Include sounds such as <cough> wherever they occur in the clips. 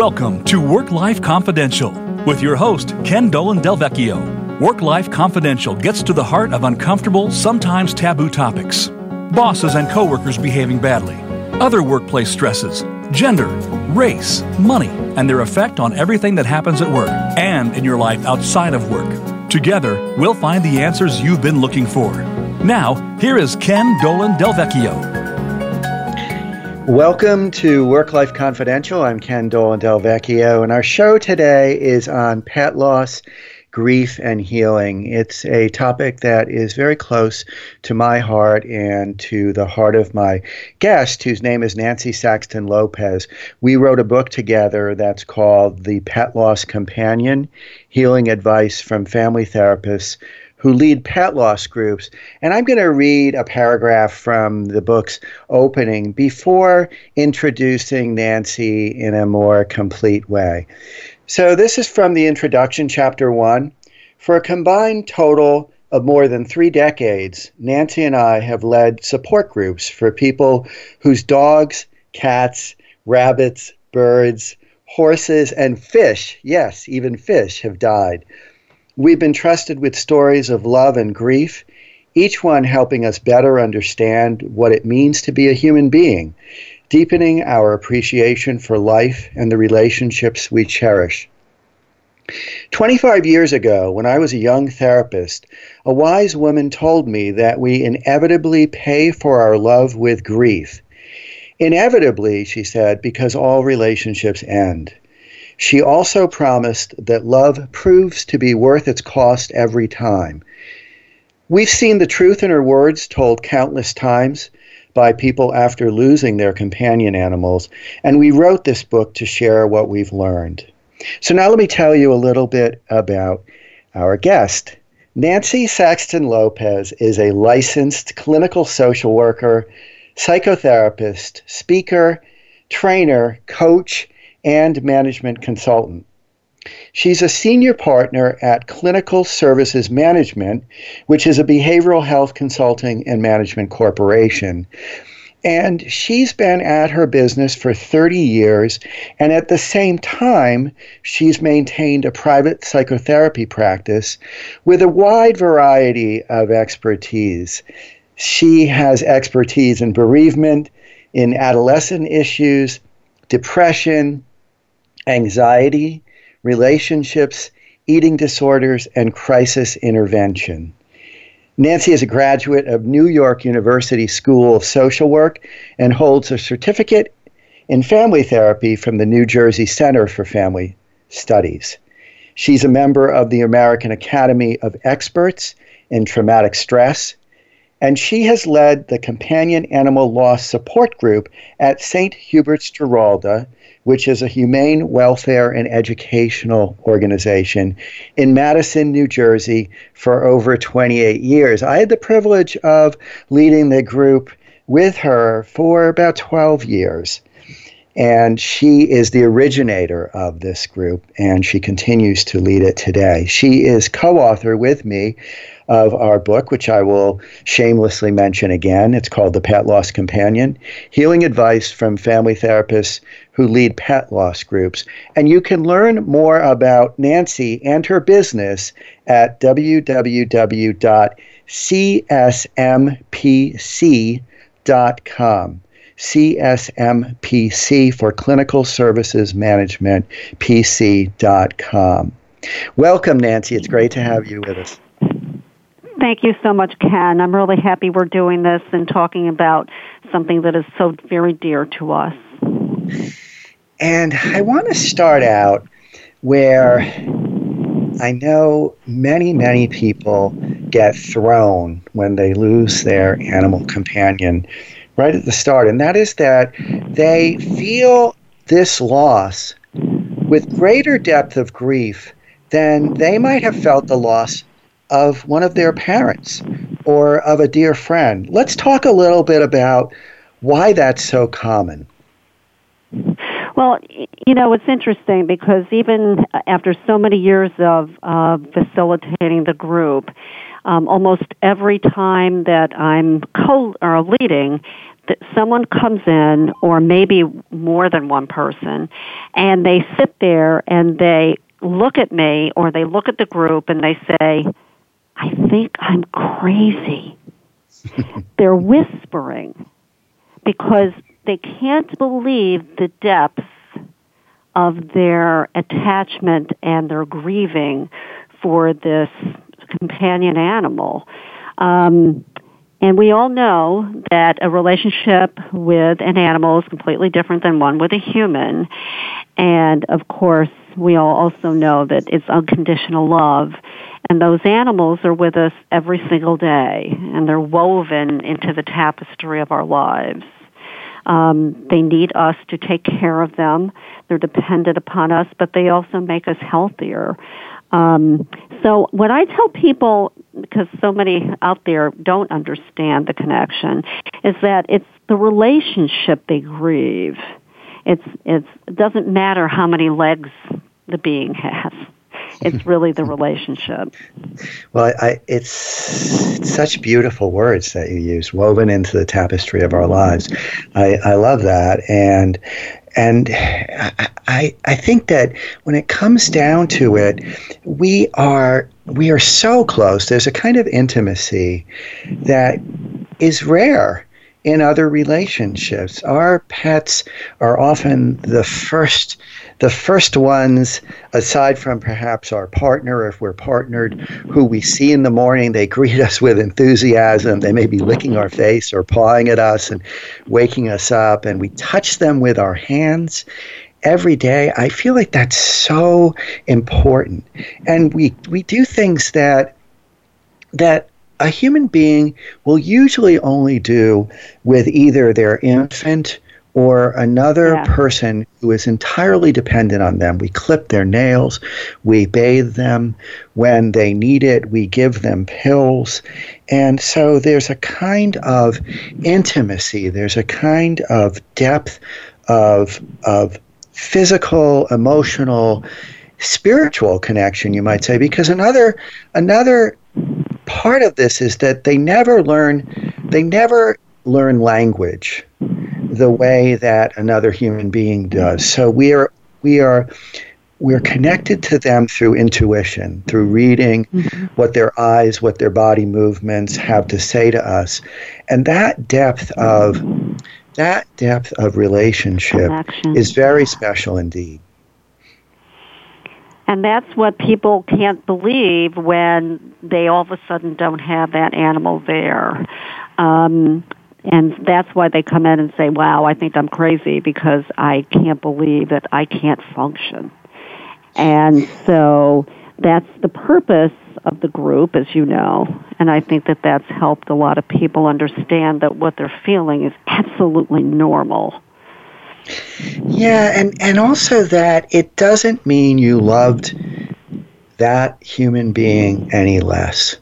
Welcome to Work Life Confidential with your host, Ken Dolan Del Vecchio. Work Life Confidential gets to the heart of uncomfortable, sometimes taboo topics. Bosses and coworkers behaving badly, other workplace stresses, gender, race, money, and their effect on everything that happens at work and in your life outside of work. Together, we'll find the answers you've been looking for. Now, here is Ken Dolan Del Vecchio. Welcome to Work Life Confidential. I'm Ken Dolan Del Vecchio, and our show today is on pet loss, grief, and healing. It's a topic that is very close to my heart and to the heart of my guest, whose name is Nancy Saxton Lopez. We wrote a book together that's called The Pet Loss Companion Healing Advice from Family Therapists who lead pet loss groups. And I'm going to read a paragraph from the book's opening before introducing Nancy in a more complete way. So, this is from the introduction, chapter one. For a combined total of more than three decades, Nancy and I have led support groups for people whose dogs, cats, rabbits, birds, horses, and fish, yes, even fish, have died We've been trusted with stories of love and grief, each one helping us better understand what it means to be a human being, deepening our appreciation for life and the relationships we cherish. 25 years ago, when I was a young therapist, a wise woman told me that we inevitably pay for our love with grief. Inevitably, she said, because all relationships end. She also promised that love proves to be worth its cost every time. We've seen the truth in her words told countless times by people after losing their companion animals, and we wrote this book to share what we've learned. So now let me tell you a little bit about our guest. Nancy Saxton Lopez is a licensed clinical social worker, psychotherapist, speaker, trainer, coach, and management consultant. She's a senior partner at Clinical Services Management, which is a behavioral health consulting and management corporation. And she's been at her business for 30 years. And at the same time, she's maintained a private psychotherapy practice with a wide variety of expertise. She has expertise in bereavement, in adolescent issues, depression, anxiety, relationships, eating disorders, and crisis intervention. Nancy is a graduate of New York University School of Social Work and holds a certificate in family therapy from the New Jersey Center for Family Studies. She's a member of the American Academy of Experts in Traumatic Stress, and she has led the Companion Animal Loss Support Group at St. Hubert's Giralda which is a humane welfare and educational organization in Madison, New Jersey, for over 28 years. I had the privilege of leading the group with her for about 12 years. And she is the originator of this group, and she continues to lead it today. She is co author with me of our book, which I will shamelessly mention again. It's called The Pet Loss Companion Healing Advice from Family Therapists Who Lead Pet Loss Groups. And you can learn more about Nancy and her business at www.csmpc.com. CSMPC for Clinical Services Management, PC.com. Welcome, Nancy. It's great to have you with us. Thank you so much, Ken. I'm really happy we're doing this and talking about something that is so very dear to us. And I want to start out where I know many, many people get thrown when they lose their animal companion right at the start, and that is that they feel this loss with greater depth of grief than they might have felt the loss of one of their parents or of a dear friend. Let's talk a little bit about why that's so common. Well, you know, it's interesting because even after so many years of uh, facilitating the group, um, almost every time that I'm co or leading, that someone comes in, or maybe more than one person, and they sit there and they look at me or they look at the group and they say, I think I'm crazy. <laughs> They're whispering because they can't believe the depths of their attachment and their grieving for this companion animal. Um, and we all know that a relationship with an animal is completely different than one with a human. And of course, we all also know that it's unconditional love. And those animals are with us every single day, and they're woven into the tapestry of our lives. Um, they need us to take care of them. They're dependent upon us, but they also make us healthier. Um, so what I tell people, because so many out there don't understand the connection, is that it's the relationship they grieve. It's it's it doesn't matter how many legs the being has. It's really the relationship. Well, I, it's, it's such beautiful words that you use, woven into the tapestry of our lives. I, I love that, and and I, I think that when it comes down to it, we are we are so close. There's a kind of intimacy that is rare in other relationships. Our pets are often the first the first ones, aside from perhaps our partner, if we're partnered, who we see in the morning, they greet us with enthusiasm. They may be licking our face or pawing at us and waking us up, and we touch them with our hands every day. I feel like that's so important. And we, we do things that that a human being will usually only do with either their infant or another yeah. person who is entirely dependent on them. We clip their nails, we bathe them. When they need it, we give them pills. And so there's a kind of intimacy, there's a kind of depth of, of physical, emotional, spiritual connection, you might say, because another another part of this is that they never learn they never learn language the way that another human being does. So we are we are we're connected to them through intuition, through reading mm-hmm. what their eyes, what their body movements have to say to us. And that depth of that depth of relationship Connection. is very special indeed. And that's what people can't believe when they all of a sudden don't have that animal there. Um, and that's why they come in and say, wow, I think I'm crazy because I can't believe that I can't function. And so that's the purpose of the group, as you know. And I think that that's helped a lot of people understand that what they're feeling is absolutely normal. Yeah, and, and also that it doesn't mean you loved that human being any less.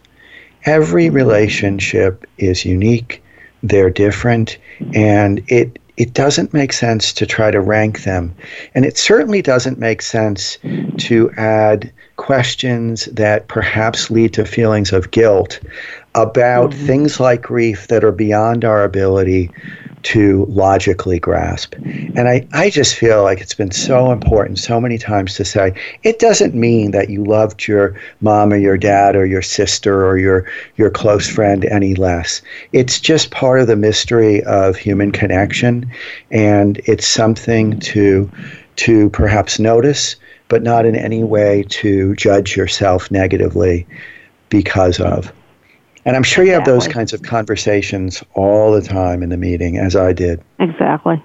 Every relationship is unique they're different, and it it doesn't make sense to try to rank them. And it certainly doesn't make sense to add questions that perhaps lead to feelings of guilt about mm-hmm. things like grief that are beyond our ability to logically grasp. And I, I just feel like it's been so important so many times to say it doesn't mean that you loved your mom or your dad or your sister or your your close friend any less. It's just part of the mystery of human connection and it's something to to perhaps notice but not in any way to judge yourself negatively because of. And I'm sure you have those kinds of conversations all the time in the meeting, as I did. Exactly.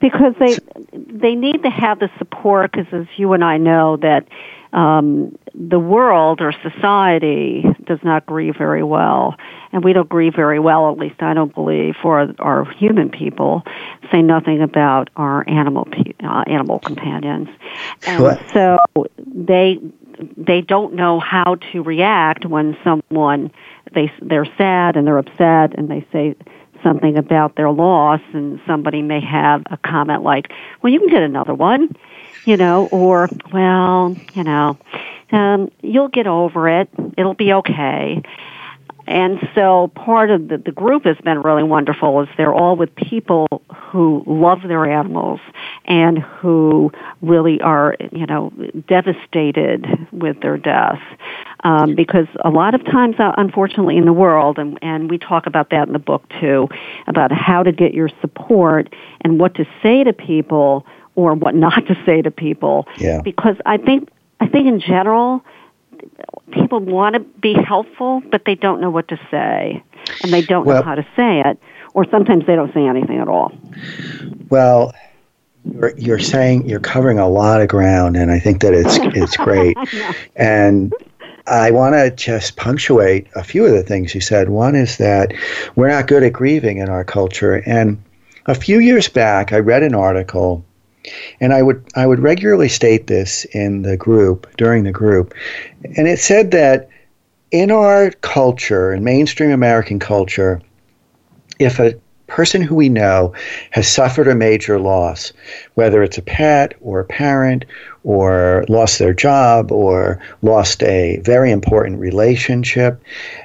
Because they they need to have the support, because as you and I know that um, the world or society does not grieve very well, and we don't grieve very well. At least I don't believe for our, our human people. Say nothing about our animal uh, animal companions, and so they they don't know how to react when someone they they're sad and they're upset and they say something about their loss and somebody may have a comment like, "Well, you can get another one." You know, or well, you know, um, you'll get over it. It'll be okay. And so part of the, the group has been really wonderful is they're all with people who love their animals and who really are, you know, devastated with their death. Um, because a lot of times, uh, unfortunately, in the world, and, and we talk about that in the book too, about how to get your support and what to say to people or what not to say to people. Yeah. Because I think, I think in general, people want to be helpful, but they don't know what to say, and they don't well, know how to say it, or sometimes they don't say anything at all. Well, you're, you're saying you're covering a lot of ground, and I think that it's <laughs> it's great. and I want to just punctuate a few of the things you said. One is that we're not good at grieving in our culture, and a few years back, I read an article and I would I would regularly state this in the group during the group, and it said that in our culture, in mainstream American culture, if a person who we know has suffered a major loss, whether it's a pet or a parent or lost their job or lost a very important relationship,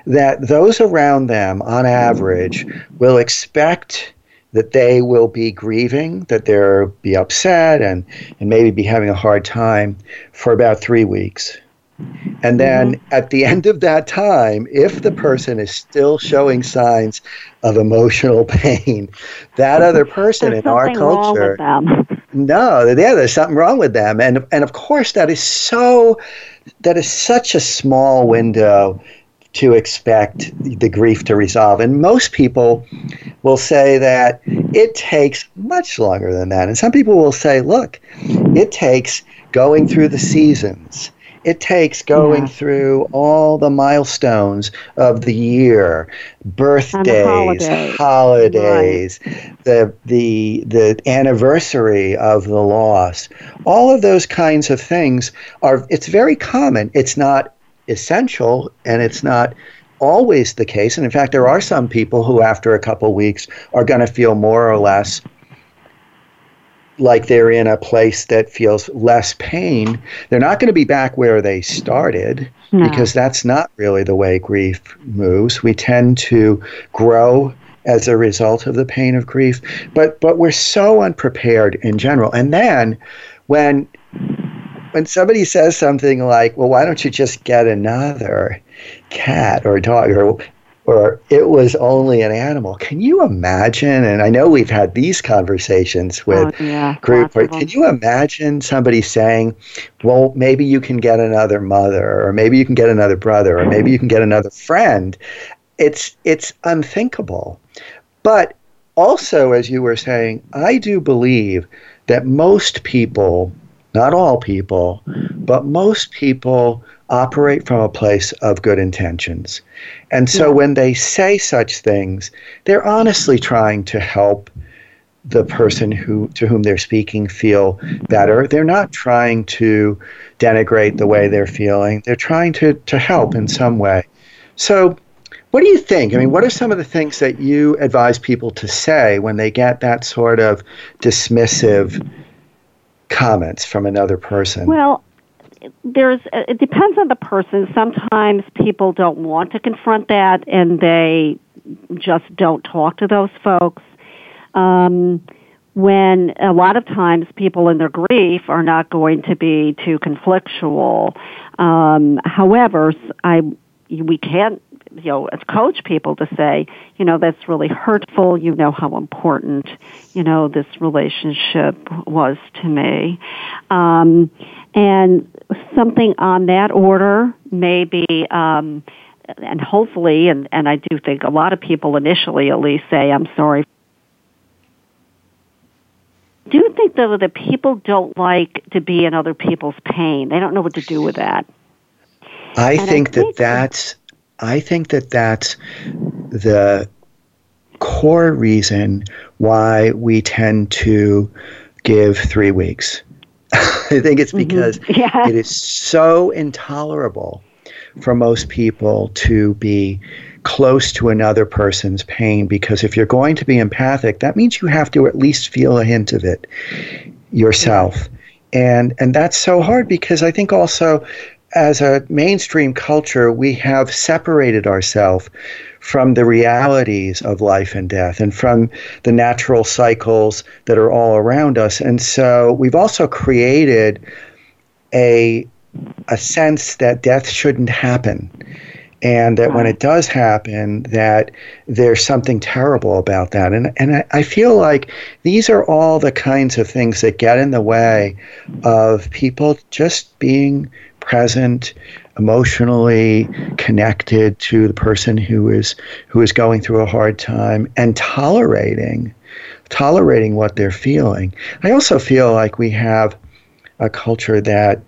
that those around them, on average, will expect that they will be grieving, that they'll be upset and, and maybe be having a hard time for about three weeks. And then mm-hmm. at the end of that time, if the person is still showing signs of emotional <laughs> pain, that other person in our culture, no, yeah, there's something wrong with them. And and of course, that is so, that is such a small window to expect the grief to resolve. And most people will say that it takes much longer than that. And some people will say, look, it takes going through the seasons. It takes going yeah. through all the milestones of the year, birthdays, holidays, holidays right. the the the anniversary of the loss. All of those kinds of things are it's very common. It's not essential and it's not always the case. And in fact, there are some people who, after a couple weeks, are going to feel more or less like they're in a place that feels less pain. They're not going to be back where they started no. because that's not really the way grief moves. We tend to grow as a result of the pain of grief, but but we're so unprepared in general. And then when when somebody says something like, "Well, why don't you just get another cat or dog or or it was only an animal. Can you imagine? And I know we've had these conversations oh, with oh, yeah, group. Can you imagine somebody saying, "Well, maybe you can get another mother, or maybe you can get another brother, or maybe you can get another friend"? It's it's unthinkable. But also, as you were saying, I do believe that most people not all people, but most people operate from a place of good intentions. And so yeah. when they say such things, they're honestly trying to help the person who to whom they're speaking feel better. They're not trying to denigrate the way they're feeling. They're trying to to help in some way. So what do you think? I mean, what are some of the things that you advise people to say when they get that sort of dismissive comments from another person? Well, there's it depends on the person. Sometimes people don't want to confront that, and they just don't talk to those folks. Um, when a lot of times people in their grief are not going to be too conflictual. Um, however, I we can't you know, coach people to say, you know, that's really hurtful. You know how important, you know, this relationship was to me. Um, and something on that order maybe, um, and hopefully, and, and I do think a lot of people initially at least say, I'm sorry. Do you think though that people don't like to be in other people's pain? They don't know what to do with that. I think, I think that that's I think that that's the core reason why we tend to give three weeks. <laughs> I think it's mm-hmm. because mm-hmm. yeah. it is so intolerable for most people to be close to another person's pain because if you're going to be empathic that means you have to at least feel a hint of it yourself and and that's so hard because i think also as a mainstream culture, we have separated ourselves from the realities of life and death and from the natural cycles that are all around us. And so we've also created a a sense that death shouldn't happen. And that when it does happen that there's something terrible about that. And and I, I, feel like these are all the kinds of things that get in the way of people just being present emotionally connected to the person who is who is going through a hard time and tolerating tolerating what they're feeling. I also feel like we have a culture that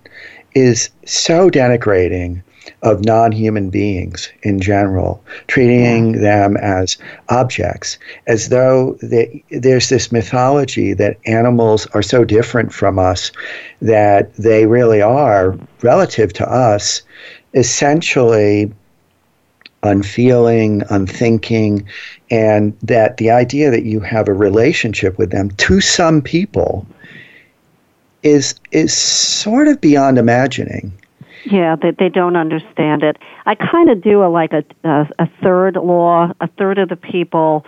is so denigrating of non human beings in general, treating them as objects, as though they, there's this mythology that animals are so different from us that they really are, relative to us, essentially unfeeling, unthinking, and that the idea that you have a relationship with them to some people is is sort of beyond imagining. Yeah, they they don't understand it. I kind of do a like a, a a third law. A third of the people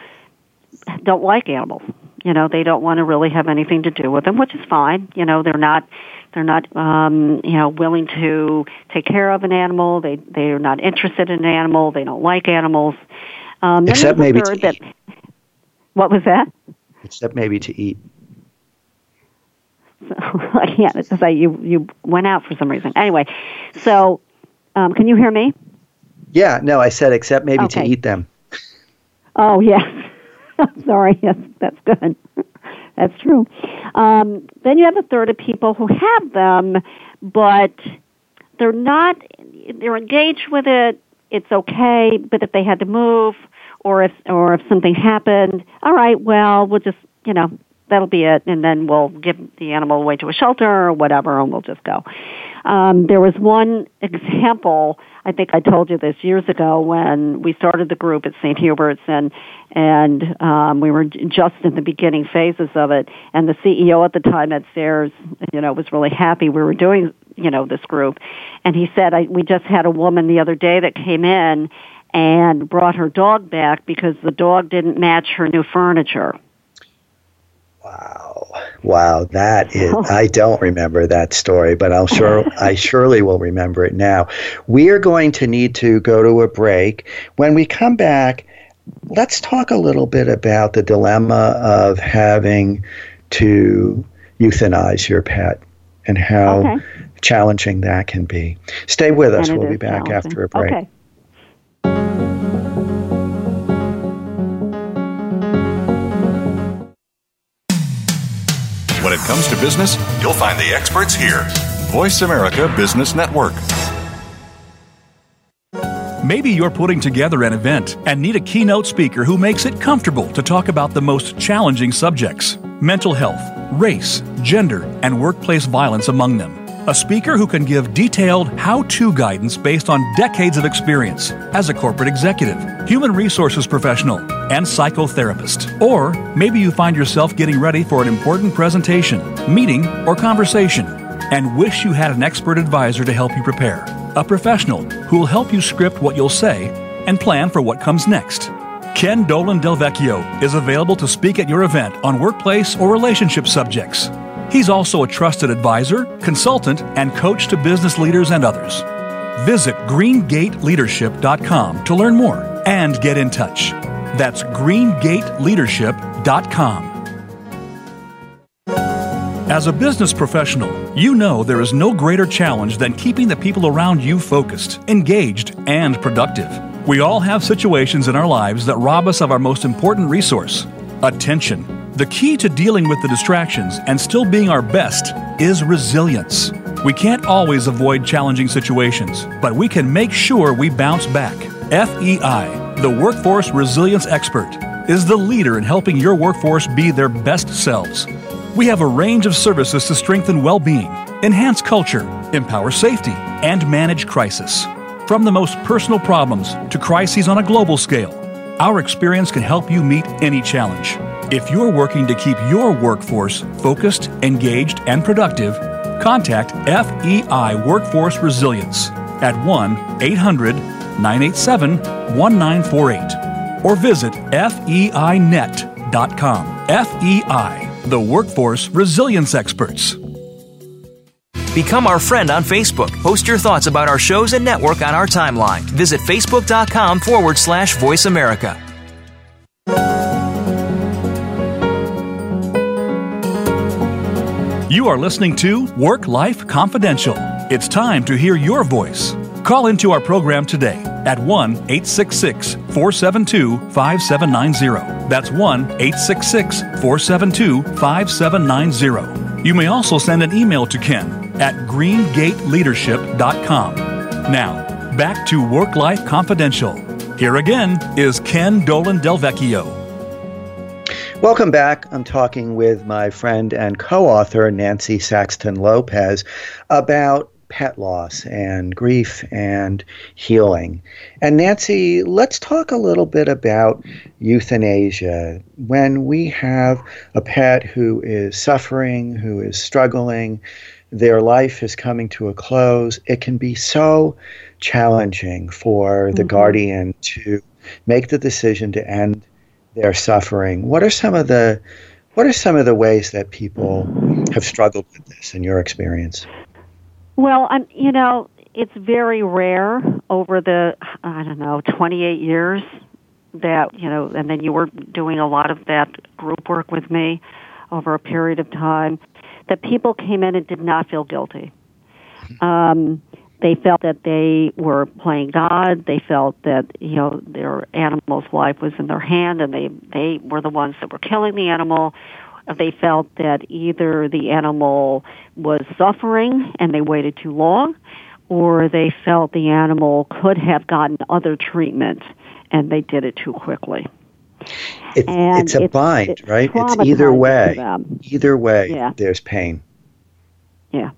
don't like animals. You know, they don't want to really have anything to do with them, which is fine. You know, they're not they're not um, you know willing to take care of an animal. They they're not interested in an animal. They don't like animals. Um, Except maybe to that, eat. What was that? Except maybe to eat. So, <laughs> I can't you you went out for some reason. Anyway, so um, can you hear me? Yeah, no, I said except maybe okay. to eat them. Oh yes, <laughs> sorry. <laughs> Yes, that's good. that's true. Um, then you have a third of people who have them, but they're not. They're engaged with it. It's okay, but if they had to move, or if or if something happened, all right. Well, we'll just you know that'll be it, and then we'll give the animal away to a shelter or whatever, and we'll just go. Um, there was one example. I think I told you this years ago when we started the group at St. Hubert's, and and um, we were just in the beginning phases of it. And the CEO at the time at Sayers, you know, was really happy we were doing you know this group, and he said, I, "We just had a woman the other day that came in." And brought her dog back because the dog didn't match her new furniture. Wow. Wow, that is I don't remember that story, but I'll sure <laughs> I surely will remember it now. We are going to need to go to a break. When we come back, let's talk a little bit about the dilemma of having to euthanize your pet and how okay. challenging that can be. Stay with us. We'll be back after a break. Okay. It comes to business, you'll find the experts here. Voice America Business Network. Maybe you're putting together an event and need a keynote speaker who makes it comfortable to talk about the most challenging subjects mental health, race, gender, and workplace violence among them. A speaker who can give detailed how to guidance based on decades of experience as a corporate executive, human resources professional, and psychotherapist. Or maybe you find yourself getting ready for an important presentation, meeting, or conversation and wish you had an expert advisor to help you prepare. A professional who will help you script what you'll say and plan for what comes next. Ken Dolan Del Vecchio is available to speak at your event on workplace or relationship subjects. He's also a trusted advisor, consultant, and coach to business leaders and others. Visit greengateleadership.com to learn more and get in touch. That's greengateleadership.com. As a business professional, you know there is no greater challenge than keeping the people around you focused, engaged, and productive. We all have situations in our lives that rob us of our most important resource attention. The key to dealing with the distractions and still being our best is resilience. We can't always avoid challenging situations, but we can make sure we bounce back. FEI, the Workforce Resilience Expert, is the leader in helping your workforce be their best selves. We have a range of services to strengthen well being, enhance culture, empower safety, and manage crisis. From the most personal problems to crises on a global scale, our experience can help you meet any challenge. If you're working to keep your workforce focused, engaged, and productive, Contact FEI Workforce Resilience at 1 800 987 1948 or visit FEINet.com. FEI, the Workforce Resilience Experts. Become our friend on Facebook. Post your thoughts about our shows and network on our timeline. Visit facebook.com forward slash voice America. You are listening to Work Life Confidential. It's time to hear your voice. Call into our program today at 1 866 472 5790. That's 1 866 472 5790. You may also send an email to Ken at greengateleadership.com. Now, back to Work Life Confidential. Here again is Ken Dolan Del Vecchio. Welcome back. I'm talking with my friend and co author, Nancy Saxton Lopez, about pet loss and grief and healing. And Nancy, let's talk a little bit about euthanasia. When we have a pet who is suffering, who is struggling, their life is coming to a close, it can be so challenging for the mm-hmm. guardian to make the decision to end their suffering. What are some of the what are some of the ways that people have struggled with this in your experience? Well, I'm you know, it's very rare over the I don't know, 28 years that, you know, and then you were doing a lot of that group work with me over a period of time that people came in and did not feel guilty. Um, they felt that they were playing God. They felt that you know their animal's life was in their hand, and they they were the ones that were killing the animal. They felt that either the animal was suffering and they waited too long, or they felt the animal could have gotten other treatment and they did it too quickly. It, it's a it's, bind, it's right? It's either way. Either way, yeah. there's pain. Yeah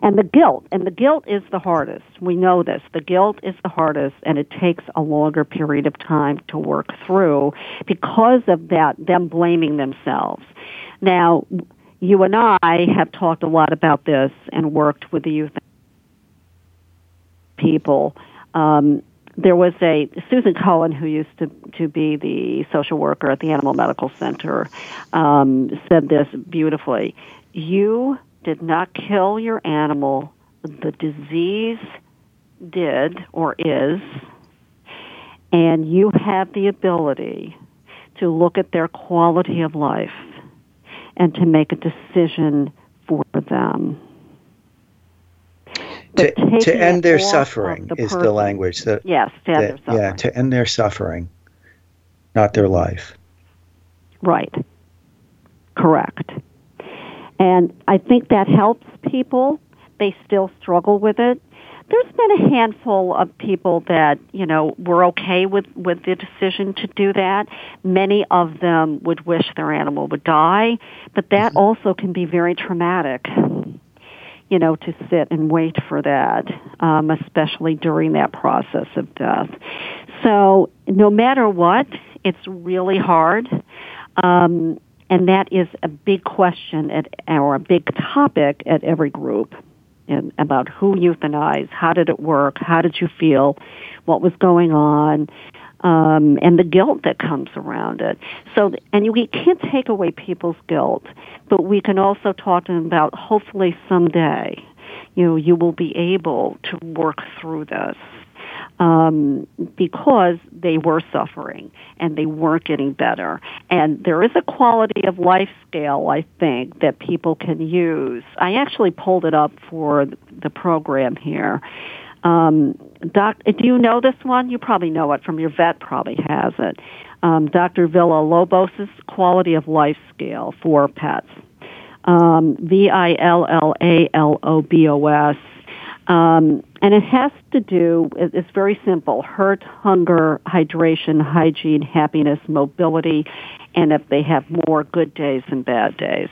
and the guilt and the guilt is the hardest. We know this. The guilt is the hardest and it takes a longer period of time to work through because of that them blaming themselves. Now you and i have talked a lot about this and worked with the youth people. Um, there was a Susan Cohen who used to to be the social worker at the Animal Medical Center um, said this beautifully. You did not kill your animal, the disease did or is, and you have the ability to look at their quality of life and to make a decision for them. To, to, end their suffering the is person, the language that yes, to end that, their suffering. yeah, to end their suffering, not their life. Right. Correct. And I think that helps people. They still struggle with it. There's been a handful of people that, you know, were okay with, with the decision to do that. Many of them would wish their animal would die, but that mm-hmm. also can be very traumatic you know, to sit and wait for that, um, especially during that process of death. So, no matter what, it's really hard. Um, and that is a big question at, or a big topic at every group and about who euthanized, how did it work, how did you feel, what was going on, um, and the guilt that comes around it. So, and we can't take away people's guilt, but we can also talk to them about hopefully someday, you know, you will be able to work through this um, because they were suffering and they weren't getting better. And there is a quality of life scale, I think, that people can use. I actually pulled it up for the program here. Um, doc, do you know this one? You probably know it from your vet. Probably has it. Um, Dr. Villalobos' quality of life scale for pets. Um, V I L L A L O B O S um, and it has to do, it's very simple hurt, hunger, hydration, hygiene, happiness, mobility, and if they have more good days than bad days.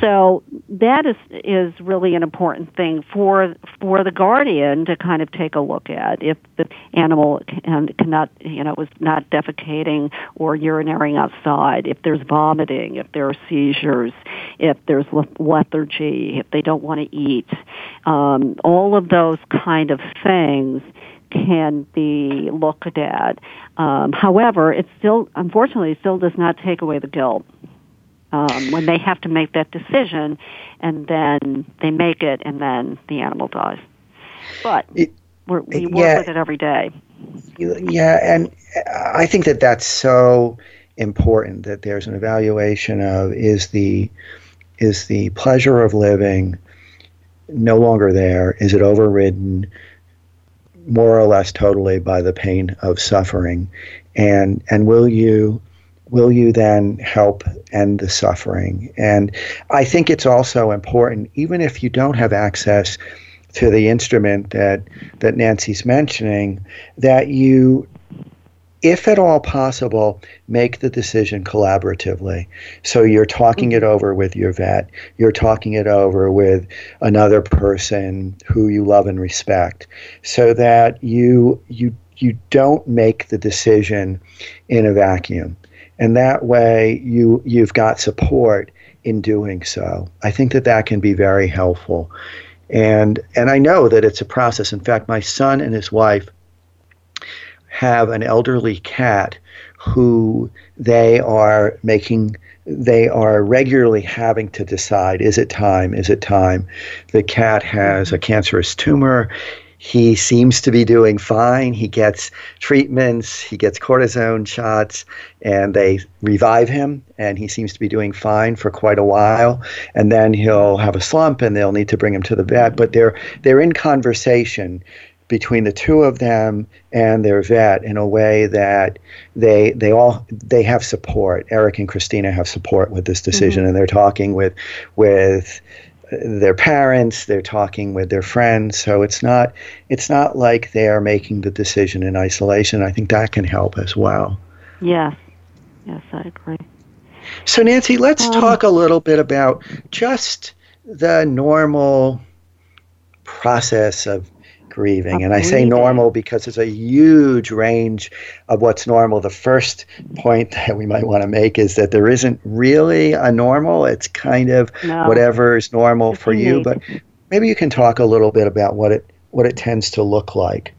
So that is is really an important thing for for the guardian to kind of take a look at if the animal can, cannot you know is not defecating or urinating outside, if there's vomiting, if there are seizures, if there's lethargy, if they don't want to eat, um, all of those kind of things can be looked at. Um, however, it still, unfortunately, still does not take away the guilt. Um, when they have to make that decision, and then they make it, and then the animal dies. But it, we work yeah, with it every day. Yeah, and I think that that's so important that there's an evaluation of is the is the pleasure of living no longer there? Is it overridden? more or less totally by the pain of suffering and and will you will you then help end the suffering and i think it's also important even if you don't have access to the instrument that that Nancy's mentioning that you if at all possible, make the decision collaboratively. So you're talking it over with your vet, you're talking it over with another person who you love and respect, so that you you you don't make the decision in a vacuum. And that way you you've got support in doing so. I think that that can be very helpful. And and I know that it's a process. In fact, my son and his wife have an elderly cat who they are making they are regularly having to decide is it time is it time the cat has a mm-hmm. cancerous tumor he seems to be doing fine he gets treatments he gets cortisone shots and they revive him and he seems to be doing fine for quite a while and then he'll have a slump and they'll need to bring him to the vet but they're they're in conversation between the two of them and their vet in a way that they they all they have support. Eric and Christina have support with this decision, mm-hmm. and they're talking with with their parents. They're talking with their friends. So it's not it's not like they are making the decision in isolation. I think that can help as well. Yes, yes, I agree. So Nancy, let's um, talk a little bit about just the normal process of grieving. And I say normal because there's a huge range of what's normal. The first point <laughs> that we might want to make is that there isn't really a normal. It's kind of no. whatever is normal for you. But maybe you can talk a little bit about what it what it tends to look like.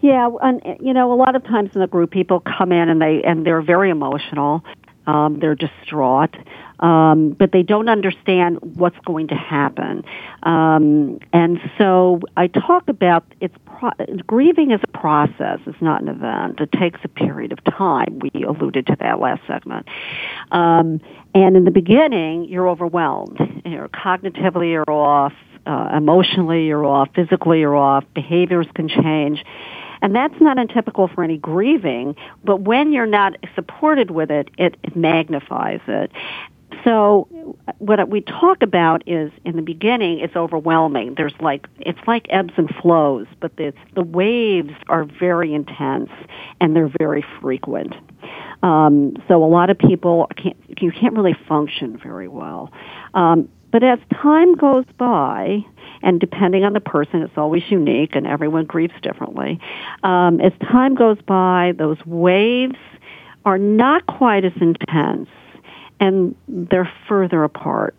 Yeah, and you know, a lot of times in the group, people come in and they and they're very emotional. Um, they're distraught um, but they don't understand what's going to happen. Um, and so I talk about it's pro- grieving is a process. It's not an event. It takes a period of time. We alluded to that last segment. Um, and in the beginning, you're overwhelmed. You're cognitively you're off. Uh, emotionally, you're off. Physically, you're off. Behaviors can change. And that's not untypical for any grieving, but when you're not supported with it, it, it magnifies it. So what we talk about is in the beginning it's overwhelming. There's like it's like ebbs and flows, but the the waves are very intense and they're very frequent. Um, so a lot of people can't you can't really function very well. Um, but as time goes by, and depending on the person, it's always unique, and everyone grieves differently. Um, as time goes by, those waves are not quite as intense and they're further apart.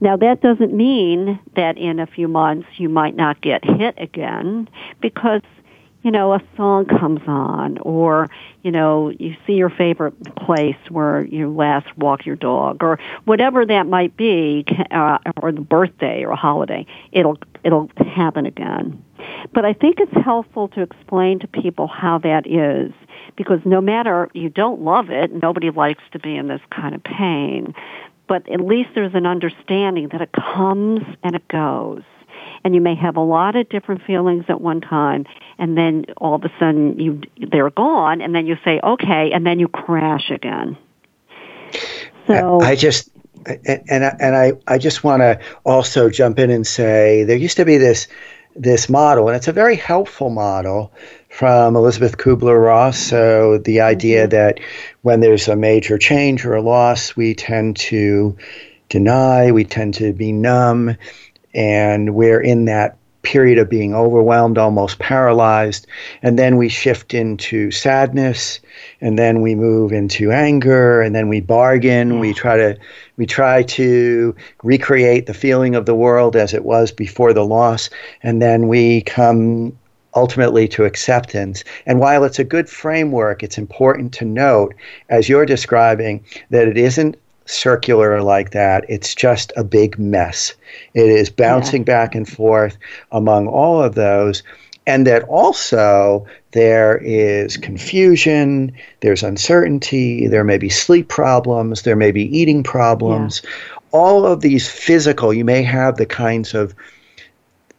Now, that doesn't mean that in a few months you might not get hit again because, you know, a song comes on or, you know, you see your favorite place where you last walk your dog or whatever that might be, uh, or the birthday or a holiday. It'll, it'll happen again. But I think it's helpful to explain to people how that is because no matter you don't love it, nobody likes to be in this kind of pain, but at least there's an understanding that it comes and it goes. And you may have a lot of different feelings at one time, and then all of a sudden you they're gone, and then you say okay, and then you crash again. So I just and and I, and I, I just want to also jump in and say there used to be this this model, and it's a very helpful model from Elisabeth Kubler Ross. So the idea mm-hmm. that when there's a major change or a loss, we tend to deny, we tend to be numb, and we're in that period of being overwhelmed, almost paralyzed. And then we shift into sadness, and then we move into anger, and then we bargain. We mm. try to we try to recreate the feeling of the world as it was before the loss, and then we come ultimately to acceptance. And while it's a good framework, it's important to note, as you're describing, that it isn't circular like that. It's just a big mess. It is bouncing yeah. back and forth among all of those. And that also there is confusion, there's uncertainty, there may be sleep problems, there may be eating problems. Yeah. All of these physical, you may have the kinds of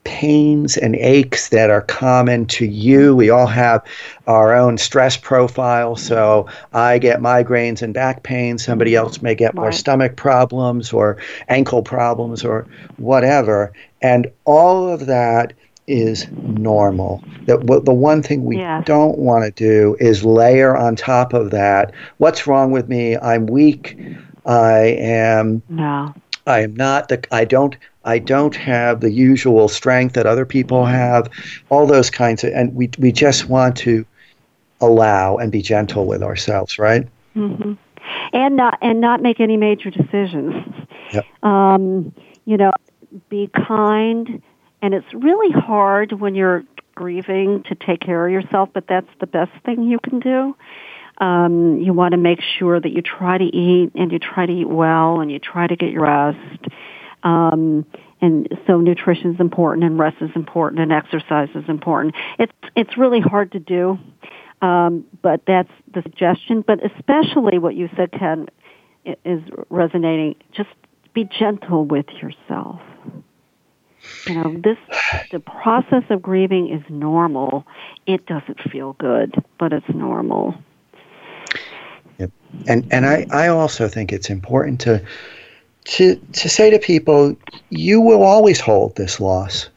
pains and aches that are common to you. We all have our own stress profile. So I get migraines and back pain. Somebody else may get more stomach problems or ankle problems or whatever. And all of that is normal. That The, the one thing we yeah. don't want to do is layer on top of that what's wrong with me? I'm weak. I am. No. I am not the. I don't I don't have the usual strength that other people have, all those kinds of, and we, we just want to allow and be gentle with ourselves, right? Mm-hmm. And not and not make any major decisions. Yep. Um, you know, be kind, and it's really hard when you're grieving to take care of yourself, but that's the best thing you can do. Um, you want to make sure that you try to eat and you try to eat well and you try to get your rest um, and so nutrition is important, and rest is important, and exercise is important. It's it's really hard to do, um, but that's the suggestion. But especially what you said, Ken, is resonating. Just be gentle with yourself. You know, this the process of grieving is normal. It doesn't feel good, but it's normal. Yep. And and I, I also think it's important to to to say to people, you will always hold this loss.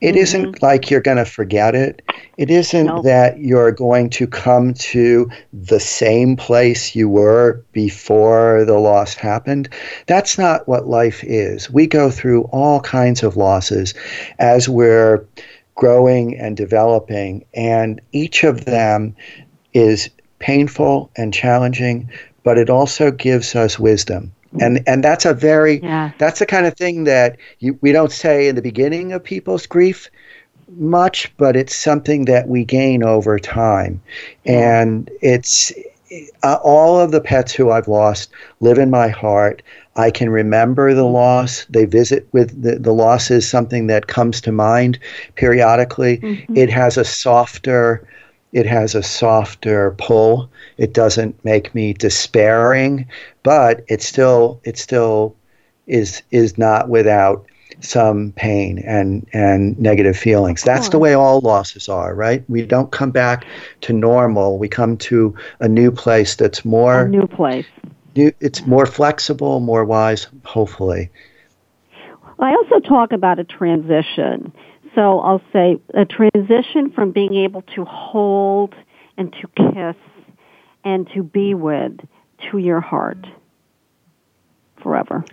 It mm-hmm. not like you're going to forget it. It isn't nope. that you're going to come to the same place you were before the loss happened. That's not what life is. We go through all kinds of losses as we're growing and developing, and each of them is painful and challenging, but it also gives us wisdom and and that's a very yeah. that's the kind of thing that you, we don't say in the beginning of people's grief much but it's something that we gain over time and it's uh, all of the pets who I've lost live in my heart. I can remember the loss. They visit with the, the loss is something that comes to mind periodically. Mm-hmm. It has a softer it has a softer pull. It doesn't make me despairing, but it still it still is is not without some pain and and negative feelings. That's the way all losses are, right? We don't come back to normal. We come to a new place that's more a new place. New, it's more flexible, more wise, hopefully. I also talk about a transition. So I'll say a transition from being able to hold and to kiss and to be with to your heart forever.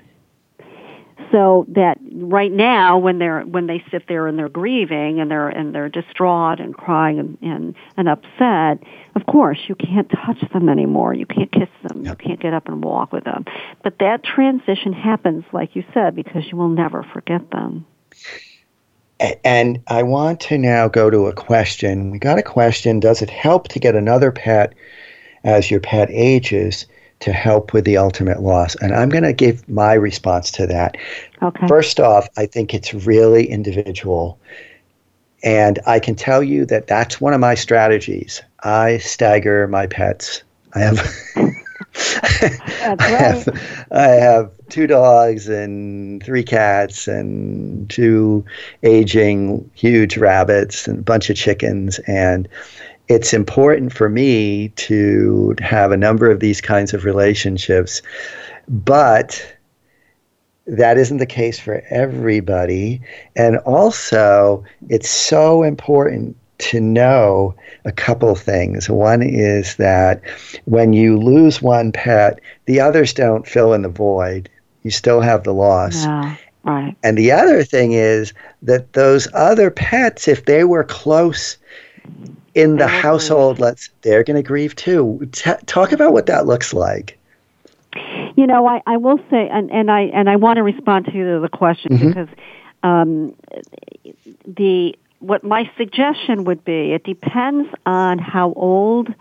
So that right now when they're when they sit there and they're grieving and they're and they're distraught and crying and, and, and upset, of course you can't touch them anymore. You can't kiss them. Yep. You can't get up and walk with them. But that transition happens, like you said, because you will never forget them. And I want to now go to a question. We got a question Does it help to get another pet as your pet ages to help with the ultimate loss? And I'm going to give my response to that. Okay. First off, I think it's really individual. And I can tell you that that's one of my strategies. I stagger my pets. I have. <laughs> I have, I have two dogs and three cats and two aging huge rabbits and a bunch of chickens and it's important for me to have a number of these kinds of relationships but that isn't the case for everybody and also it's so important to know a couple things. One is that when you lose one pet, the others don't fill in the void. You still have the loss. Yeah, right. And the other thing is that those other pets, if they were close in the household, let's they're going to grieve too. T- talk about what that looks like. You know, I, I will say, and, and I and I want to respond to the question mm-hmm. because um, the what my suggestion would be. It depends on how old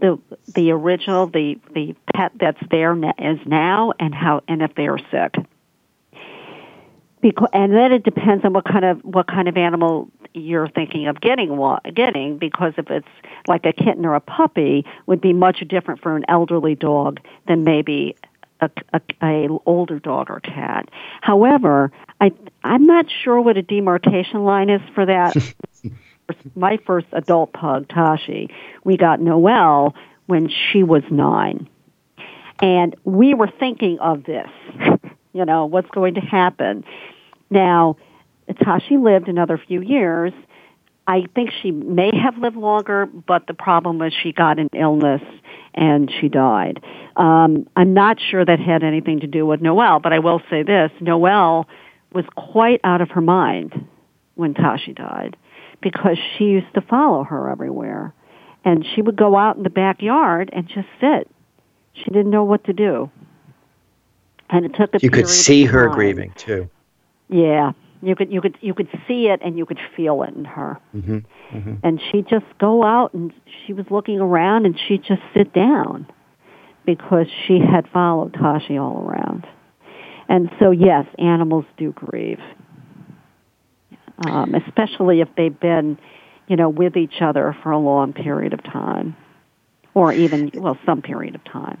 the the original the the pet that's there is now and how and if they are sick. Because, and then it depends on what kind of what kind of animal you're thinking of getting getting because if it's like a kitten or a puppy would be much different for an elderly dog than maybe a, a, a older dog or cat. However, I I'm not sure what a demarcation line is for that. <laughs> My first adult pug, Tashi, we got Noelle when she was nine, and we were thinking of this. <laughs> you know, what's going to happen? Now, Tashi lived another few years. I think she may have lived longer, but the problem was she got an illness and she died. Um, I'm not sure that had anything to do with Noel, but I will say this: Noel was quite out of her mind when Tashi died because she used to follow her everywhere, and she would go out in the backyard and just sit. She didn't know what to do, and it took a. You could see her grieving too. Yeah, you could you could you could see it and you could feel it in her. Mm-hmm, mm-hmm. And she'd just go out and she was looking around and she'd just sit down because she had followed Tashi all around. And so yes, animals do grieve, um, especially if they've been, you know, with each other for a long period of time, or even well some period of time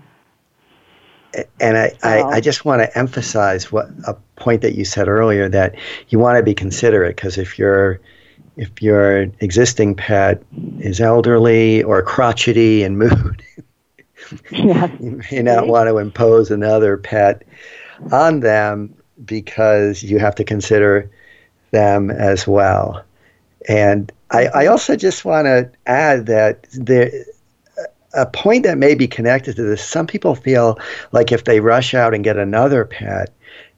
and I, I, I, just want to emphasize what a point that you said earlier that you want to be considerate because if your if your existing pet is elderly or crotchety in mood, yes. you may not want to impose another pet on them because you have to consider them as well. And I, I also just want to add that there a point that may be connected to this. Some people feel like if they rush out and get another pet,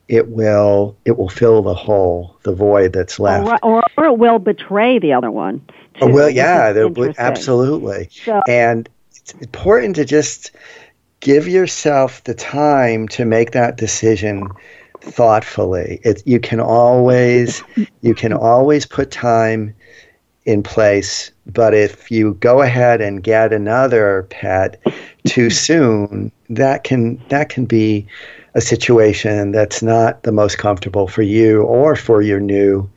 it will it will fill the hole, the void that's left, or, or, it will betray the other one. Oh, too, well, yeah, absolutely. So, and it's important to just give yourself the time to make that decision thoughtfully. It, you can always you can always put time in place. But if you go ahead and get another pet too <laughs> soon, that can that can be a situation that's not the most comfortable for you or for your new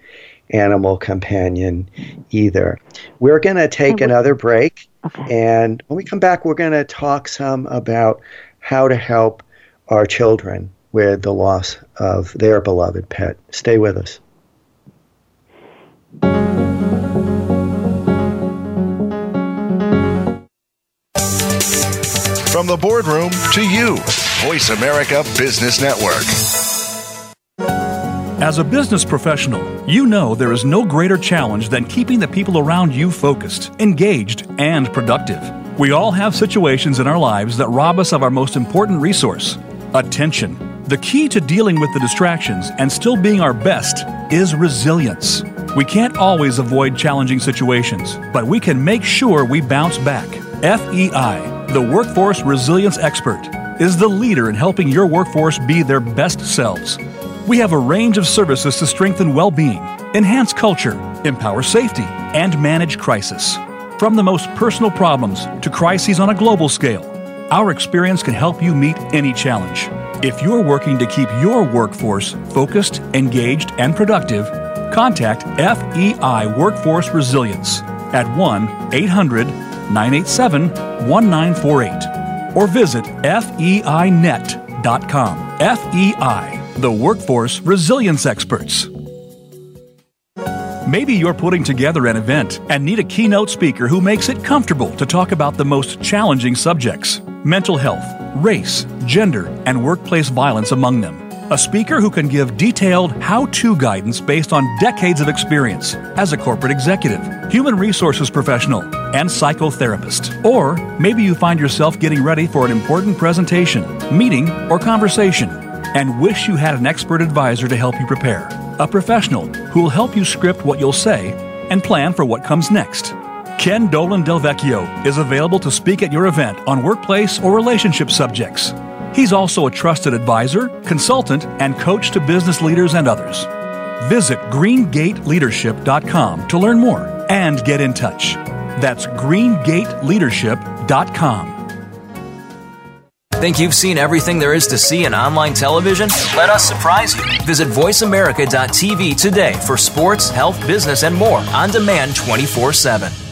animal companion either. We're going to take another break. Okay. And when we come back, we're going to talk some about how to help our children with the loss of their beloved pet. Stay with us. From the boardroom to you, Voice America Business Network. As a business professional, you know there is no greater challenge than keeping the people around you focused, engaged, and productive. We all have situations in our lives that rob us of our most important resource attention. The key to dealing with the distractions and still being our best is resilience. We can't always avoid challenging situations, but we can make sure we bounce back. FEI the workforce resilience expert, is the leader in helping your workforce be their best selves. We have a range of services to strengthen well being, enhance culture, empower safety, and manage crisis. From the most personal problems to crises on a global scale, our experience can help you meet any challenge. If you're working to keep your workforce focused, engaged, and productive, contact FEI Workforce Resilience at 1 800 987 1948 or visit feinet.com. FEI, the workforce resilience experts. Maybe you're putting together an event and need a keynote speaker who makes it comfortable to talk about the most challenging subjects mental health, race, gender, and workplace violence among them. A speaker who can give detailed how to guidance based on decades of experience as a corporate executive, human resources professional, and psychotherapist. Or maybe you find yourself getting ready for an important presentation, meeting, or conversation. and wish you had an expert advisor to help you prepare, a professional who will help you script what you'll say and plan for what comes next. Ken Dolan Del Vecchio is available to speak at your event on workplace or relationship subjects. He's also a trusted advisor, consultant, and coach to business leaders and others. Visit greengateleadership.com to learn more and get in touch. That's greengateleadership.com. Think you've seen everything there is to see in online television? Let us surprise you. Visit VoiceAmerica.tv today for sports, health, business, and more on demand 24 7.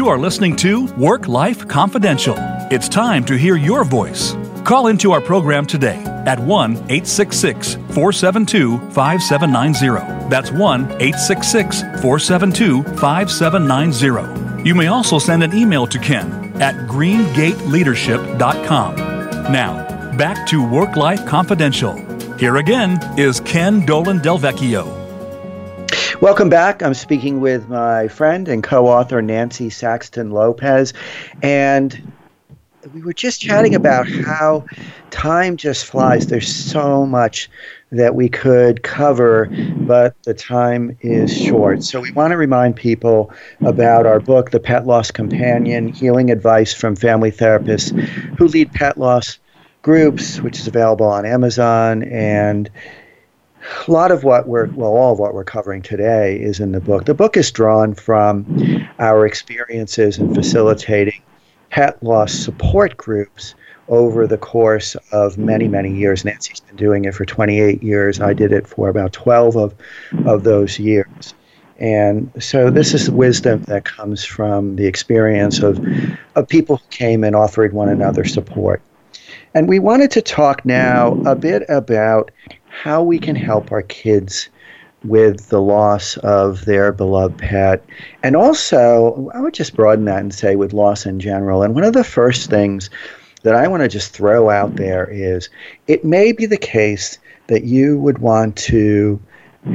You are listening to Work Life Confidential. It's time to hear your voice. Call into our program today at 1 866 472 5790. That's 1 866 472 5790. You may also send an email to Ken at greengateleadership.com. Now, back to Work Life Confidential. Here again is Ken Dolan Del Vecchio. Welcome back. I'm speaking with my friend and co author Nancy Saxton Lopez. And we were just chatting about how time just flies. There's so much that we could cover, but the time is short. So we want to remind people about our book, The Pet Loss Companion Healing Advice from Family Therapists who lead pet loss groups, which is available on Amazon and a lot of what we're well all of what we're covering today is in the book. The book is drawn from our experiences in facilitating pet loss support groups over the course of many many years. Nancy's been doing it for 28 years. I did it for about 12 of of those years. And so this is wisdom that comes from the experience of of people who came and offered one another support. And we wanted to talk now a bit about how we can help our kids with the loss of their beloved pet. And also, I would just broaden that and say with loss in general. And one of the first things that I want to just throw out there is it may be the case that you would want to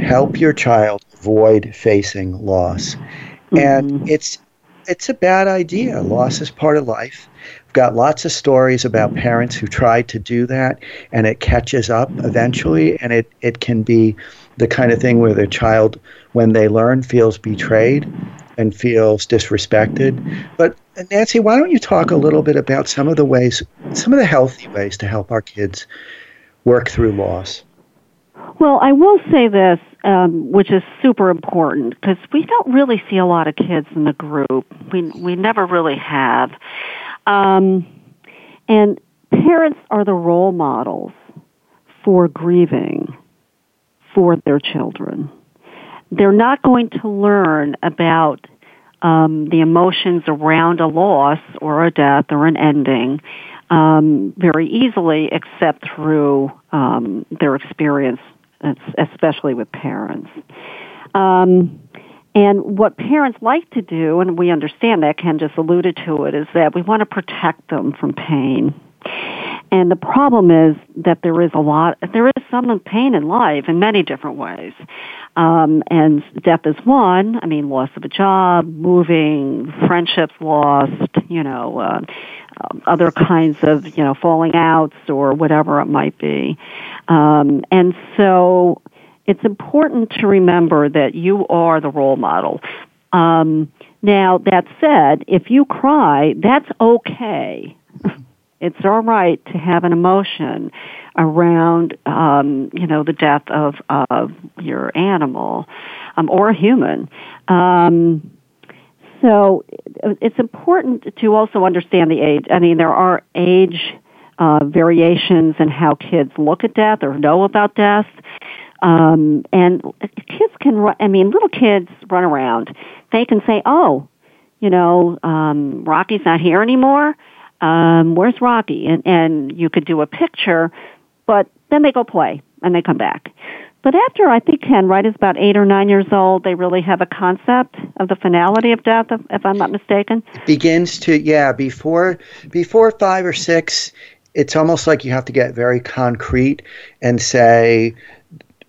help your child avoid facing loss. Mm-hmm. And it's it's a bad idea. Loss is part of life got lots of stories about parents who tried to do that and it catches up eventually and it, it can be the kind of thing where the child when they learn feels betrayed and feels disrespected but nancy why don't you talk a little bit about some of the ways some of the healthy ways to help our kids work through loss well, I will say this, um, which is super important because we don't really see a lot of kids in the group. We we never really have. Um, and parents are the role models for grieving for their children. They're not going to learn about um, the emotions around a loss or a death or an ending um, very easily, except through um, their experience, especially with parents. Um, and what parents like to do, and we understand that, Ken just alluded to it, is that we want to protect them from pain. And the problem is that there is a lot, there is some pain in life in many different ways. Um, and death is one. I mean, loss of a job, moving, friendships lost, you know, uh, um, other kinds of, you know, falling outs or whatever it might be. Um, and so it's important to remember that you are the role model. Um, now, that said, if you cry, that's okay. <laughs> it's all right to have an emotion around, um, you know, the death of of your animal um, or a human. Um, so it's important to also understand the age. I mean, there are age uh, variations in how kids look at death or know about death. Um, and kids can I mean, little kids run around. They can say, oh, you know, um, Rocky's not here anymore. Um, where's Rocky? And, and you could do a picture, but then they go play and they come back. But after I think Ken, right, is about eight or nine years old, they really have a concept of the finality of death, if I'm not mistaken. Begins to yeah before before five or six, it's almost like you have to get very concrete and say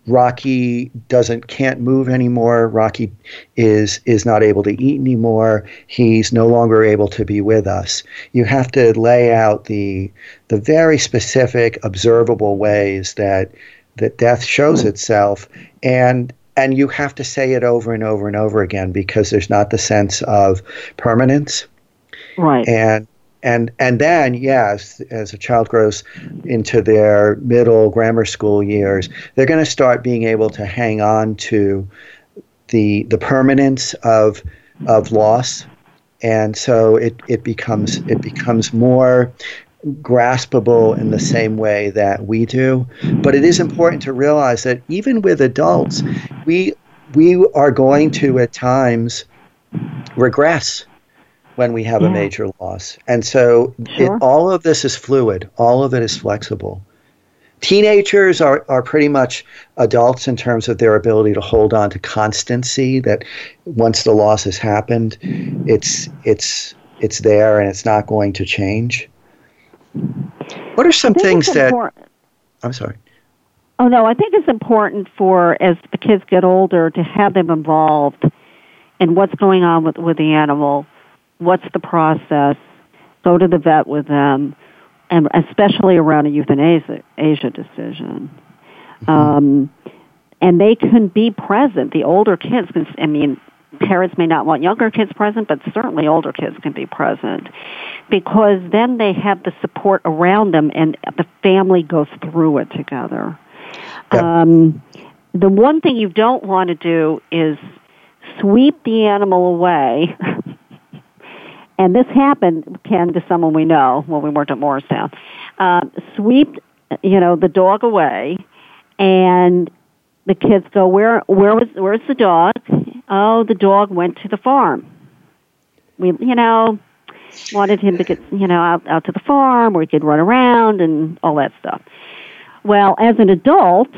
Rocky doesn't can't move anymore. Rocky is is not able to eat anymore. He's no longer able to be with us. You have to lay out the the very specific observable ways that that death shows hmm. itself and and you have to say it over and over and over again because there's not the sense of permanence. Right. And and and then yes as a child grows into their middle grammar school years they're going to start being able to hang on to the the permanence of of loss. And so it, it becomes it becomes more graspable in the same way that we do. But it is important to realize that even with adults we we are going to at times regress when we have yeah. a major loss. And so sure. it, all of this is fluid, all of it is flexible. Teenagers are, are pretty much adults in terms of their ability to hold on to constancy that once the loss has happened, it's it's it's there and it's not going to change. What are some things that important. I'm sorry. Oh no, I think it's important for as the kids get older to have them involved in what's going on with, with the animal what's the process, go to the vet with them, and especially around a euthanasia Asia decision. Mm-hmm. Um, and they can be present. The older kids can, I mean, parents may not want younger kids present, but certainly older kids can be present because then they have the support around them and the family goes through it together. Um, the one thing you don't want to do is sweep the animal away <laughs> and this happened, Ken, to someone we know when we worked at Morristown, uh, sweep, you know, the dog away, and the kids go, where, where was, where's the dog? Oh, the dog went to the farm. We, you know, wanted him to get, you know, out, out to the farm where he could run around and all that stuff. Well, as an adult,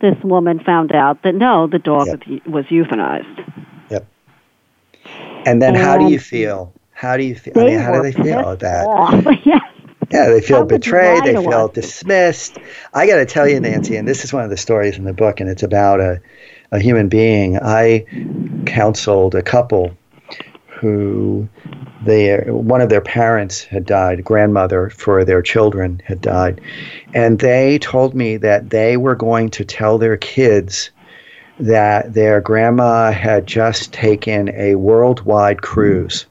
this woman found out that no, the dog yep. was, was euthanized. And then and how do you feel? How do you feel? I mean, how do they feel at that? <laughs> yeah. Yeah, they feel betrayed. They feel dismissed. I got to tell you, Nancy, and this is one of the stories in the book, and it's about a, a human being. I counseled a couple who they one of their parents had died, grandmother for their children had died, and they told me that they were going to tell their kids that their grandma had just taken a worldwide cruise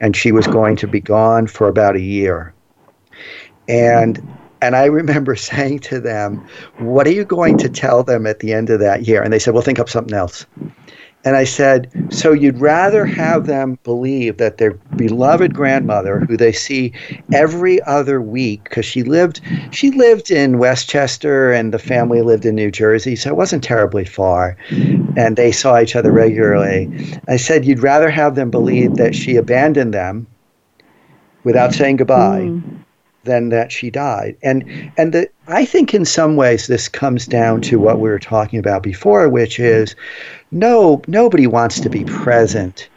and she was going to be gone for about a year. And and I remember <laughs> saying to them, What are you going to tell them at the end of that year? And they said, Well, think up something else. And I said, So you'd rather have them believe that their beloved grandmother, who they see every other week, because she lived she lived in Westchester and the family lived in New Jersey, so it wasn't terribly far. And they saw each other regularly. I said you'd rather have them believe that she abandoned them without saying goodbye. Mm than that she died. And and the, I think in some ways this comes down to what we were talking about before, which is no nobody wants to be present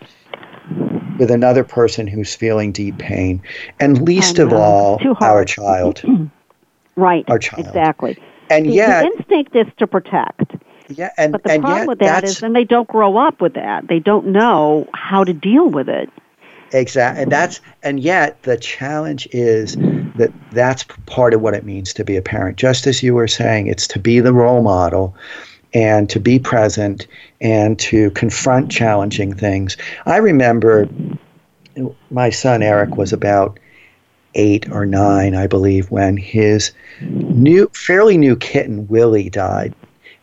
with another person who's feeling deep pain, and least of um, all our child. <clears throat> right. Our child. Exactly. And the, yet, the instinct is to protect. Yeah, and but the and problem yet, with that is, then they don't grow up with that. They don't know how to deal with it. Exactly, and that's and yet the challenge is that that's part of what it means to be a parent. Just as you were saying, it's to be the role model and to be present and to confront challenging things. I remember my son Eric was about eight or nine, I believe, when his new, fairly new kitten Willie died.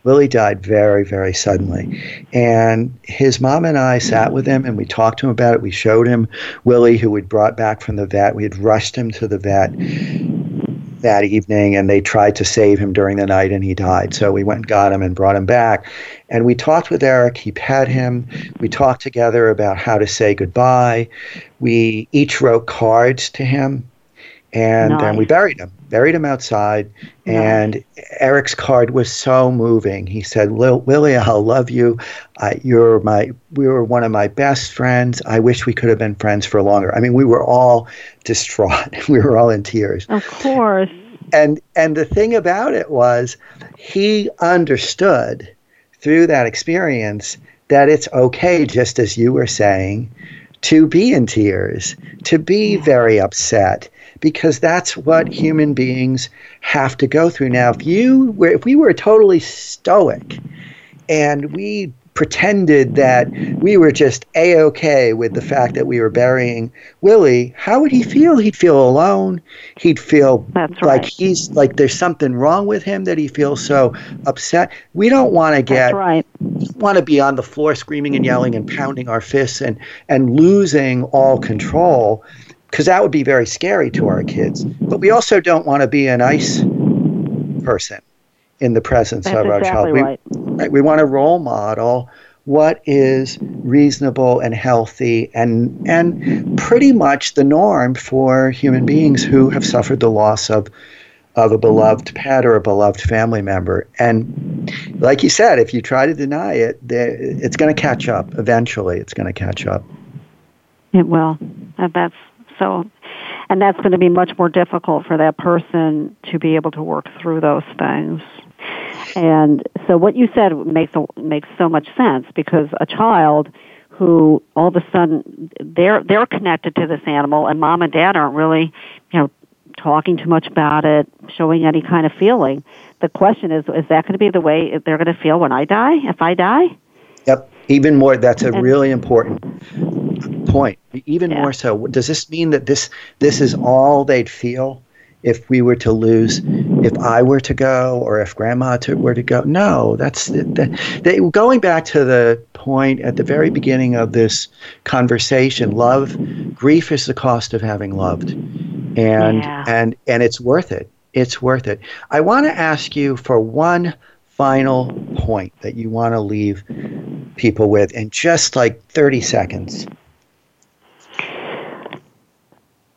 Willie died very, very suddenly. And his mom and I sat with him and we talked to him about it. We showed him Willie, who we'd brought back from the vet. We had rushed him to the vet that evening and they tried to save him during the night and he died. So we went and got him and brought him back. And we talked with Eric. He pet him. We talked together about how to say goodbye. We each wrote cards to him and nice. then we buried him buried him outside and eric's card was so moving. He said willie i'll love you. I, you're my we were one of my best friends. I wish we could have been friends for longer. I mean we were all <laughs> distraught. <laughs> We were all in tears. Of course. And and the thing about it was he understood through that experience that it's okay just as you were saying to be in tears to be very upset because that's what human beings have to go through now if you were if we were totally stoic and we pretended that we were just a okay with the fact that we were burying Willie, how would he feel? He'd feel alone. He'd feel That's like right. he's like there's something wrong with him that he feels so upset. We don't want to get right. want to be on the floor screaming and yelling and pounding our fists and and losing all control because that would be very scary to our kids. But we also don't want to be a nice person in the presence That's of our exactly child. We- right. Right. We want to role model what is reasonable and healthy and and pretty much the norm for human beings who have suffered the loss of of a beloved pet or a beloved family member. And like you said, if you try to deny it, it's going to catch up. Eventually, it's going to catch up. It will. That's so and that's going to be much more difficult for that person to be able to work through those things. And so what you said makes a, makes so much sense because a child who all of a sudden they're they're connected to this animal and mom and dad aren't really, you know, talking too much about it, showing any kind of feeling. The question is is that going to be the way they're going to feel when I die? If I die? Yep. Even more, that's a really important point. Even Yeah. more so, does this mean that this this is all they'd feel if we were to lose, if I were to go, or if Grandma to, were to go? No, that's the, they, going back to the point at the very beginning of this conversation. Love, grief is the cost of having loved, and Yeah. and and it's worth it. It's worth it. I want to ask you for one final point that you want to leave people with in just like 30 seconds.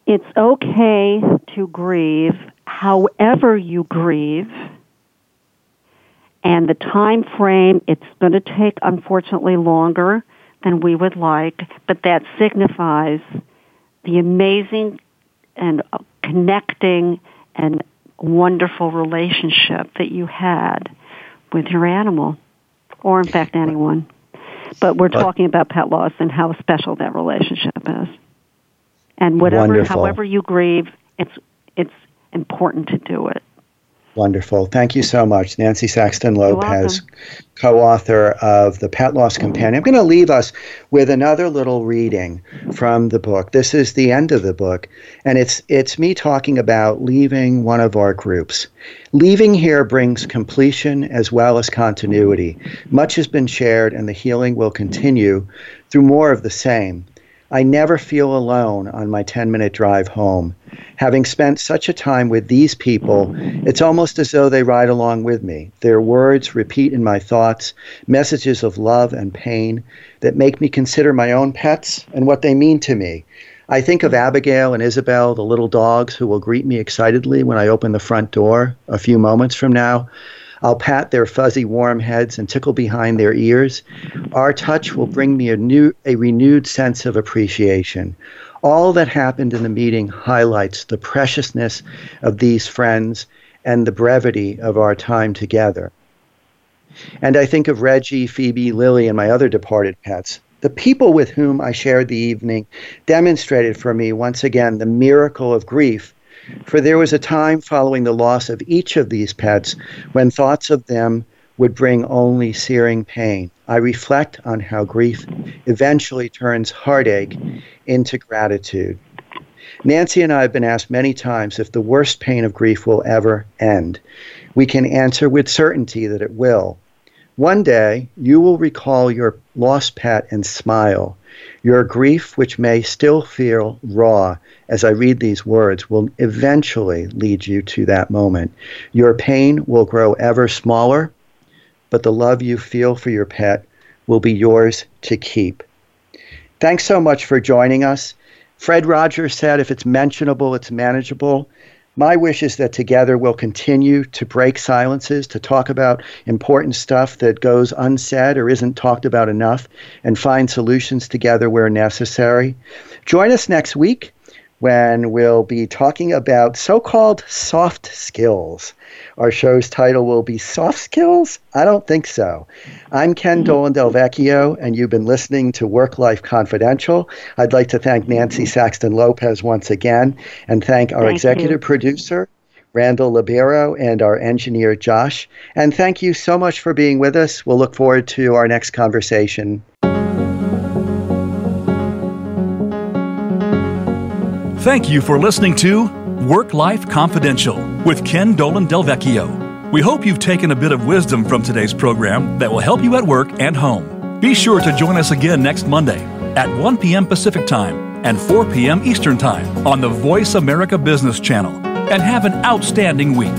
It's okay to grieve however you grieve. And the time frame it's going to take unfortunately longer than we would like but that signifies the amazing and uh, connecting and wonderful relationship that you had with your animal. Or in fact anyone. But we're talking about pet loss and how special that relationship is and whatever Wonderful. however you grieve it's it's important to do it Wonderful. Thank you so much, Nancy Saxton Lopez, co author of The Pet Loss Companion. I'm going to leave us with another little reading from the book. This is the end of the book, and it's, it's me talking about leaving one of our groups. Leaving here brings completion as well as continuity. Much has been shared, and the healing will continue through more of the same. I never feel alone on my 10 minute drive home. Having spent such a time with these people, it's almost as though they ride along with me. Their words repeat in my thoughts, messages of love and pain that make me consider my own pets and what they mean to me. I think of Abigail and Isabel, the little dogs who will greet me excitedly when I open the front door a few moments from now. I'll pat their fuzzy, warm heads and tickle behind their ears. Our touch will bring me a new, a renewed sense of appreciation. All that happened in the meeting highlights the preciousness of these friends and the brevity of our time together. And I think of Reggie, Phoebe, Lily, and my other departed pets. The people with whom I shared the evening demonstrated for me once again the miracle of grief for there was a time following the loss of each of these pets when thoughts of them would bring only searing pain. I reflect on how grief eventually turns heartache into gratitude. Nancy and I have been asked many times if the worst pain of grief will ever end. We can answer with certainty that it will. One day, you will recall your lost pet and smile. Your grief, which may still feel raw as I read these words, will eventually lead you to that moment. Your pain will grow ever smaller, but the love you feel for your pet will be yours to keep. Thanks so much for joining us. Fred Rogers said if it's mentionable, it's manageable. My wish is that together we'll continue to break silences, to talk about important stuff that goes unsaid or isn't talked about enough, and find solutions together where necessary. Join us next week when we'll be talking about so called soft skills. Our show's title will be Soft Skills? I don't think so. I'm Ken mm-hmm. Dolan Del Vecchio, and you've been listening to Work Life Confidential. I'd like to thank Nancy Saxton Lopez once again and thank our thank executive you. producer, Randall Libero, and our engineer, Josh. And thank you so much for being with us. We'll look forward to our next conversation. Thank you for listening to Work Life Confidential with Ken Dolan Del Vecchio. We hope you've taken a bit of wisdom from today's program that will help you at work and home. Be sure to join us again next Monday at 1 p.m. Pacific Time and 4 p.m. Eastern Time on the Voice America Business Channel and have an outstanding week.